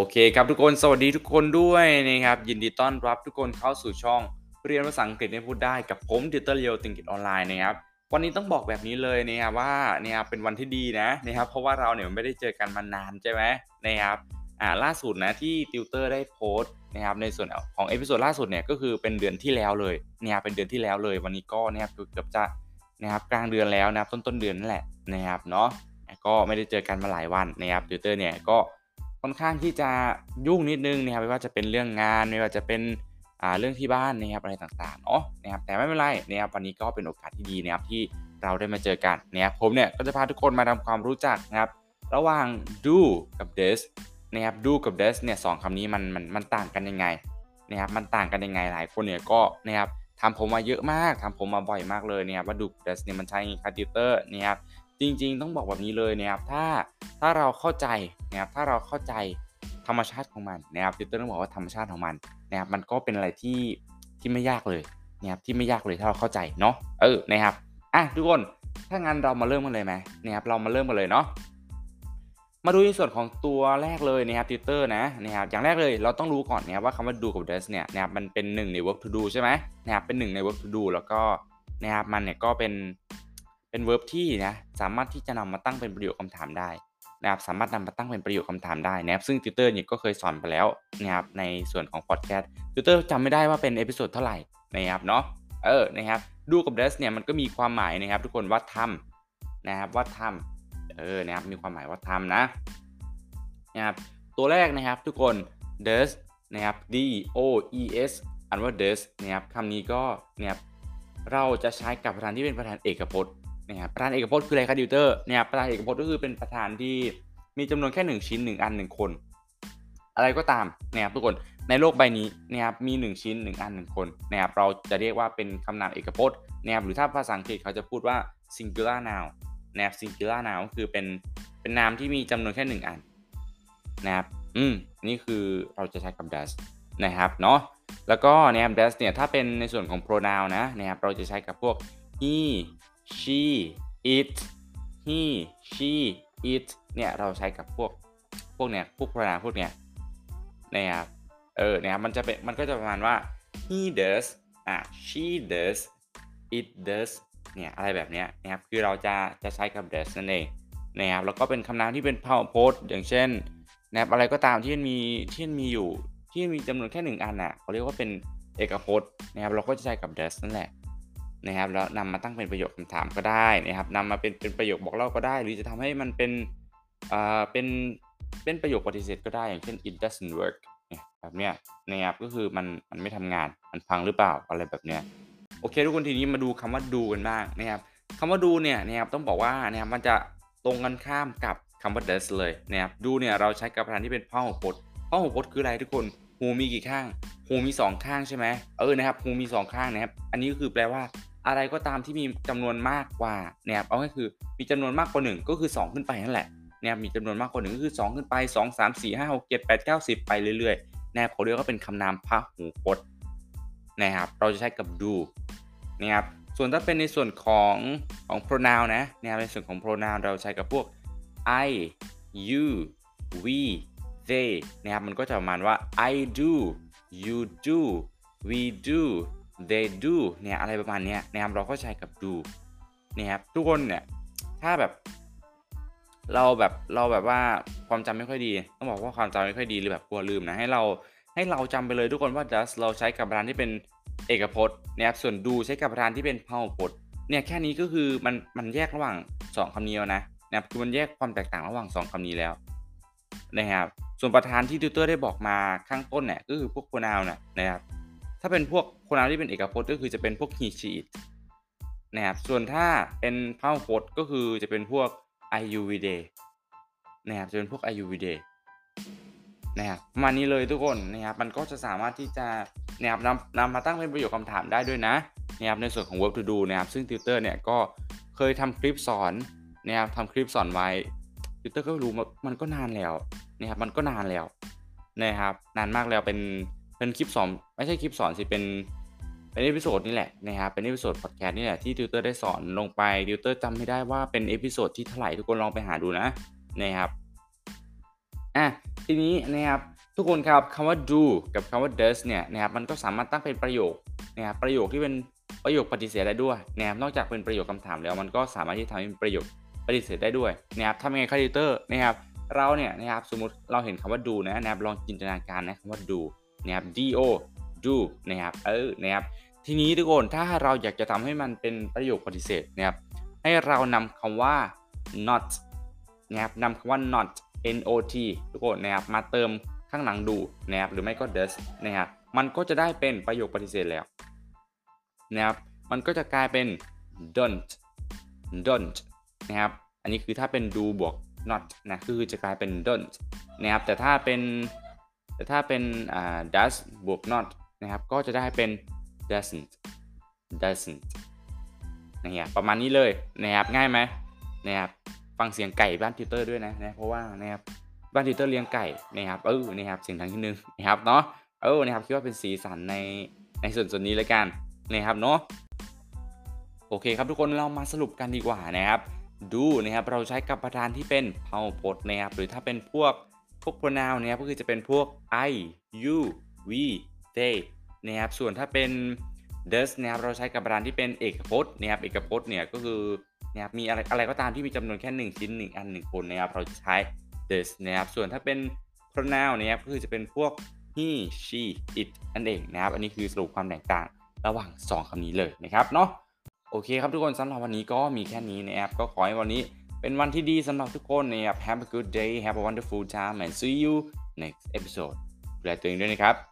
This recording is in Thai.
โอเคครับทุกคนสวัสดีทุกคนด้วยนะครับ ยินดีต้อนรับทุกคนเข้าสู่ช่องเรียนภาษาอังกฤษให้พูดได้กับผมติวเตอร์เลียวติวอังกฤษออนไลน์นะครับวันนี้ต้องบอกแบบนี้เลยนะครับว่าเนี่ยเป็นวันที่ดีนะนะครับเพราะว่าเราเนี่ยไม่ได้เจอกันมานานใช่ไหมนะครับอ่าล่าสุดนะที่ติวเตอร์ได้โพสต์นะครับในส่วนของ episode ล่าสุดเนี่ยก็คือเป็นเดือนที่แล้วเลยเนี่ยเป็นเดือนที่แล้วเลย วันนี้ก็นะครับเกือบจะนะครับกลางเดือนแล้วนะครับต้นต้นเดือนนั่นแหละนะครับเนาะก็ไม่ได้เจอกันมาหลายวันนะครับติวเตอร์เนี่ยก็ ค่อนข้างที่จะยุ่งนิดนึงนะครับไม่ว่าจะเป็นเรื่องงานไม่ว่าจะเป็นอ่าเรื่องที่บ้านนะครับอะไรต่างๆเนาะนะครับแต่ไม่เป็นไรนะครับวันนี้ก็เป็นโอกาสที่ดีนะครับที่เราได้มาเจอกันนะครับผมเนี่ยก็จะพาทุกคนมาทำความรู้จักนะครับระหว่าง do กับ does นะครับ do กับ does เนี่ยสองคำนี้มันมันมันต่างกันยังไงนะครับมันต่างกันยังไงหลายคนเนี่ยก็นะครับถามผมมาเยอะมากถามผมมาบ่อยมากเลยเนี่ยว่า do กับ does เนี่ยมันใช้คะติวเตอร์นะครับ จริง ๆ ต้องบอกแบบนี้เลยนะครับถ้าถ้าเราเข้าใจนะครับถ้าเราเข้าใจธรรมชาติของมันนะครับติวเตอร์ต้องบอกว่าธรรมชาติของมันนะครับมันก็เป็นอะไรที่ที่ไม่ยากเลยนะครับที่ไม่ยากเลยถ้าเราเข้าใจเนาะเออนะครับอะทุกคนถ้างั้นเรามาเริ่มกันเลยไหมนะครับเรามาเริ่มกันเลยเนาะมาดูในส่วนของตัวแรกเลยนะครับติวเตอร์นะนะครับอย่างแรกเลยเราต้องรู้ก่อนนะครับว่าคำว่า do กับ does เนี่ยนะครับมันเป็นหนึ่งใน verb to do ใช่ไหมนะครับเป็นหนึ่งใน verb to do แล้วก็นะครับมันเนี่ยก็เป็น เป็น verb ที่นะสามารถที่จะนำมาตั้งเป็นประโยคคำถามได้นะครับสามารถนำมาตั้งเป็นประโยคคำถามได้นะครับซึ่งติวเตอร์เนี่ยก็เคยสอนไปแล้วนะครับในส่วนของพอดแคสต์ติวเตอร์จำไม่ได้ว่าเป็น episode เท่าไหร่นะครับเนาะเออนะครับดูกับ does เนี่ยมันก็มีความหมายนะครับทุกคนว่าทำนะครับว่าทำเออนะครับมีความหมายว่าทำนะนะครับตัวแรกนะครับทุกคน does นะครับ d o e s อันว่า does นะครับคำนี้ก็นะครับเราจะใช้กับประธานที่เป็นประธานเอกพจน์ นะครับประธานเอกพจน์คืออะไรครับดิวเตอร์เนี่ยประธานเอกพจน์ก็คือเป็นประธานที่มีจำนวนแค่ 1 ชิ้น 1 อัน 1 คน อะไรก็ตามนะครับทุกคนในโลกใบนี้นะครับมี 1 ชิ้น 1 อัน 1 คนนะครับเราจะเรียกว่าเป็นคำนามเอกพจน์นะครับหรือถ้าภาษาอังกฤษเขาจะพูดว่า singular noun นะครับ singular noun ก็คือเป็นเป็นนามที่มีจำนวนแค่ 1 อันนะครับอืมนี่คือเราจะใช้กับ does นะครับเนาะแล้วก็นะครับ does เนี่ยถ้าเป็นในส่วนของ pronoun นะนะครับเราจะใช้กับพวก he she it he she it เนี่ยเราใช้กับพวกพวกเนี้ยพวก pronoun พวกเนี้ยนะครับเออเนี่ยมันจะเป็นมันก็จะประมาณว่า he does อะ she does it does เนี่ยอะไรแบบเนี้ยนะครับคือเราจะจะใช้กับ does นั่นเองนะครับแล้วก็เป็นคำนามที่เป็น power post อย่างเช่นนะครับอะไรก็ตามที่มีที่มีอยู่ที่มีจำนวนแค่หนึ่งอันอะเขาเรียกว่าเป็นเอกพจน์นะครับเราก็จะใช้กับ does นั่นแหละ นะครับแล้วนำมาตั้งเป็นประโยคคำถามก็ได้นะครับนำมาเป็นเป็นประโยคบอกเล่าก็ได้ หรือจะทำให้มันเป็นอ่าเป็นเป็นประโยคปฏิเสธก็ได้อย่างเช่น it doesn't work แบบเนี้ยนะครับก็คือมันมันไม่ทำงานมันพังหรือเปล่าอะไรแบบเนี้ยโอเค ทุกคนทีนี้มาดูคำว่าดูกันบ้างนะครับคำว่าดูเนี่ยนะครับต้องบอกว่านะครับมันจะตรงกันข้ามกับคำว่า does เลยนะครับดูเนี่ยเราใช้กับประธานที่เป็นพหูพจน์พหูพจน์คืออะไรทุกคนหูมีกี่ข้างหูมี 2 ข้างใช่ไหมเออนะครับหูมี 2 ข้างนะครับอันนี้ก็คือแปลว่า อะไรก็ตามที่มีจำนวนมากกว่าเนี่ยเอาก็คือมีจำนวนมากกว่า 1 ก็คือ 2 ขึ้นไปนั่นแหละเนี่ยมีจำนวนมากกว่า1ก็คือ 2 ขึ้นไป 2 3 4 5 6 7 8 9 10 ไปเรื่อยๆนะครับเขาเรียกว่าเป็นคำนามพหูพจน์นะครับเราจะใช้กับ do นะครับส่วนถ้าเป็นในส่วนของของ pronoun นะนะครับในส่วนของ pronoun เราใช้กับพวก I you we they นะครับมันก็จะประมาณว่า I do you do we do they do เนี่ยอะไรประมาณนี้นะครับเราก็ใช้กับ do นี่ครับทุกคนเนี่ยถ้าแบบเราแบบเราแบบว่าความจำไม่ค่อยดีต้องบอกว่าความจำไม่ค่อยดีหรือแบบกลัวลืมนะให้เราให้เราจำไปเลยทุกคนว่า does เราใช้กับประธานที่เป็นเอกพจน์นะครับส่วน do ใช้กับประธานที่เป็นพหูพจน์เนี่ยแค่นี้ก็คือมันมันแยกระหว่าง 2คำนี้แล้วนะนะครับคือมันแยกความแตกต่างระหว่าง 2คำนี้แล้วนะครับส่วนประธานที่ติวเตอร์ได้บอกมาข้างต้นเนี่ยก็คือพวก pronoun น่ะนะครับ ถ้าเป็นพวก pronoun ที่เป็นเอกพจน์ก็คือจะเป็นพวก he she it นะครับส่วนถ้าเป็นพหูพจน์ก็คือจะเป็นพวก I you we they นะครับจะเป็นพวก I you we they นะครับประมาณนี้เลยทุกคนนะครับมันก็จะสามารถที่จะนะครับนำนำมาตั้งเป็นประโยคคำถามได้ด้วยนะนะครับในส่วนของ verb to do นะครับซึ่งติวเตอร์เนี่ยก็เคยทำคลิปสอนนะครับทำคลิปสอนไว้ติวเตอร์ก็รู้มันก็นานแล้วนะครับมันก็นานแล้วนะครับนานมากแล้วเป็น เป็นคลิปสอนไม่ใช่คลิปสอนสิเป็นเป็น episode นี่แหละนะครับเป็น episode พอดแคสต์นี่แหละที่ติวเตอร์ได้สอนลงไปติวเตอร์จำไม่ได้ว่าเป็น episode ที่เท่าไหร่ทุกคนลองไปหาดูนะนะครับอะทีนี้นะครับทุกคนครับคำว่า do กับคำว่า does เนี่ยนะครับมันก็สามารถตั้งเป็นประโยคนะครับประโยคที่เป็นประโยคปฏิเสธได้ด้วยนะครับนอกจากเป็นประโยคคำถามแล้วมันก็สามารถที่จะทำให้เป็นประโยคปฏิเสธได้ด้วยนะครับทำยังไงคะติวเตอร์นะครับเราเนี่ยนะครับสมมติเราเห็นคำว่า do นะนะครับลองจินตนาการนะคำว่า do นะครับ do do นะครับเออนะครับทีนี้ทุกคนถ้าเราอยากจะทำให้มันเป็นประโยคปฏิเสธนะครับให้เรานำคำว่า not นะครับนำคำว่า not not ทุกคนนะครับมาเติมข้างหลังดูนะครับหรือไม่ก็ does นะครับมันก็จะได้เป็นประโยคปฏิเสธแล้วนะครับมันก็จะกลายเป็น don't don't นะครับอันนี้คือถ้าเป็น do บวก not นะคือจะกลายเป็น don't นะครับแต่ถ้าเป็น แต่ถ้าเป็น does บวก not นะครับก็จะได้เป็น doesn't doesn't นะครับประมาณนี้เลยนะครับง่ายไหมนะครับฟังเสียงไก่บ้านทิวเตอร์ด้วยนะนะเพราะว่านะครับบ้านทิวเตอร์เลี้ยงไก่นะครับเออนะครับเสียงดังนิดนึงนะครับเนาะเออนะครับคิดว่าเป็นสีสันในในส่วนส่วนนี้แล้วกันนะครับเนาะโอเคครับทุกคนเรามาสรุปกันดีกว่านะครับ ดูนะครับเราใช้กับประธานที่เป็นเผ่าพจน์นะครับหรือถ้าเป็นพวก พวก pronoun เนะครับก็คือจะเป็นพวก I you we they นะครับส่วนถ้าเป็น does นะครับเราใช้กับประธานที่เป็นเอกพจน์นะครับเอกพจน์เนี่ยก็คือนะครับมีอะไรอะไรก็ตามที่มีจำนวนแค่ 1 ชิ้น 1 อัน 1 คนนะครับเราจะใช้ does นะครับส่วนถ้าเป็น pronoun นะครับก็คือจะเป็นพวก he she it นั่นเองนะครับอันนี้คือสรุปความแตกต่างระหว่าง 2คำนี้เลยนะครับเนาะโอเคครับทุกคนสำหรับวันนี้ก็มีแค่นี้นะครับก็ขอให้วันนี้ เป็นวันที่ดีสำหรับทุกคนนะครับ have a good day have a wonderful time and see you next episode ดูแลตัวเองด้วยนะครับ